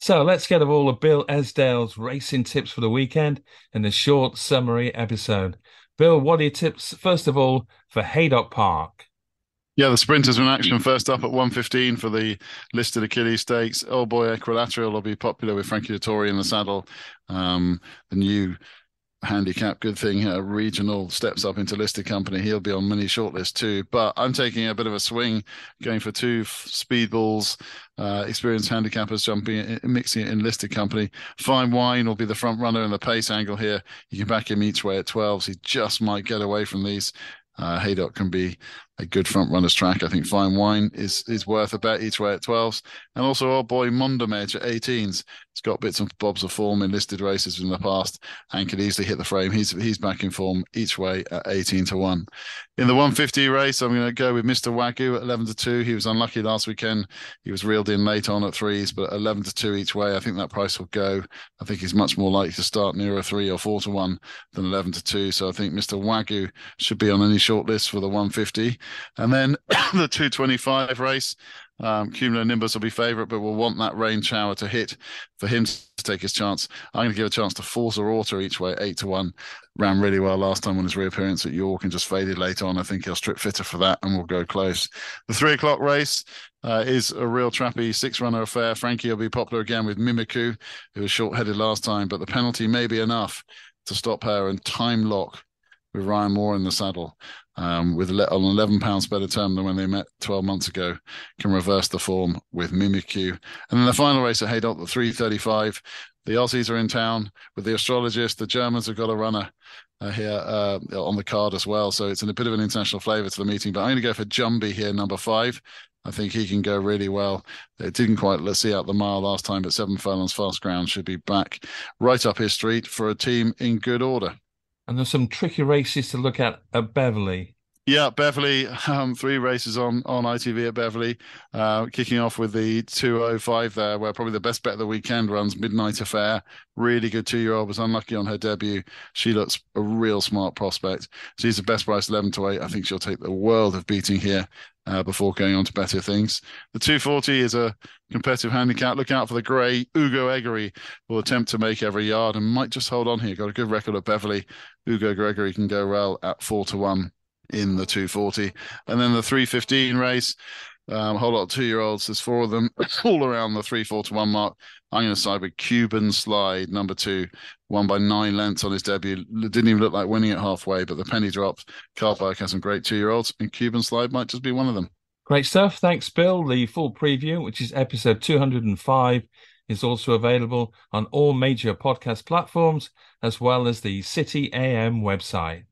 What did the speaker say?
So let's get of all of Bill Esdaile's racing tips for the weekend in a short summary episode. Bill, what are your tips, first of all, for Haydock Park? Yeah, the sprinters are in action first up at 115 for the listed Achilles Stakes. Oh boy, Equilateral will be popular with Frankie Dettori in the saddle. Um, the new handicap good thing uh, regional steps up into listed company. He'll be on mini shortlist too. But i'm taking a bit of a swing going for two speed balls uh, experienced handicappers jumping in, mixing it in listed company. Fine wine will be the front runner in the pace angle here. You can back him each way at 12s he just might get away from these. Uh, Haydock can be a good front runner's track. I think Fine Wine is is worth a bet each way at 12s. And also our boy Mondom Edge at 18s. He's got bits and bobs of form in listed races in the past and could easily hit the frame. He's he's back in form each way at 18 to 1. In the 150 race, I'm going to go with Mr. Wagyu at 11 to 2. He was unlucky last weekend. He was reeled in late on at threes, but 11 to 2 each way. I think that price will go. I think he's much more likely to start near a 3 or 4 to 1 than 11 to 2. So I think Mr. Wagyu should be on any short list for the 150. And then the 225 race, um, Cumulonimbus will be favourite, but we'll want that rain shower to hit for him to take his chance. I'm going to give a chance to Forza Auto each way, eight to one. Ran really well last time on his reappearance at York and just faded late on. I think he'll strip fitter for that and we'll go close. The three o'clock race uh, is a real trappy six runner affair. Frankie will be popular again with Mimikyu, who was short headed last time, but the penalty may be enough to stop her and time lock with Ryan Moore in the saddle um, with an 11 pounds better term than when they met 12 months ago, can reverse the form with Mimikyu. And then the final race at Haydock, the 335. The Aussies are in town with the astrologist. The Germans have got a runner uh, here uh, on the card as well. So it's in a bit of an international flavour to the meeting. But I'm going to go for Jumby here, number five. I think he can go really well. It didn't quite let's see out the mile last time, but seven furlongs fast ground should be back right up his street for a team in good order. And there's some tricky races to look at at Beverley. Yeah, Beverley, um, three races on on ITV at Beverley, uh, kicking off with the 205 there, where probably the best bet of the weekend runs Midnight Affair. Really good two year old, was unlucky on her debut. She looks a real smart prospect. She's the best price 11 to 8. I think she'll take the world of beating here uh, before going on to better things. The 240 is a competitive handicap. Look out for the grey. Ugo Gregory will attempt to make every yard and might just hold on here. Got a good record at Beverley. Ugo Gregory can go well at four to one in the 240. And then the 315 race, um, a whole lot of two year olds. There's four of them all around the 3 4 to 1 mark. I'm going to side with Cuban Slide, number two, won by nine lengths on his debut. Didn't even look like winning it halfway, but the penny dropped. Karl Burke has some great two year olds, and Cuban Slide might just be one of them. Great stuff. Thanks, Bill. The full preview, which is episode 205, is also available on all major podcast platforms, as well as the City AM website.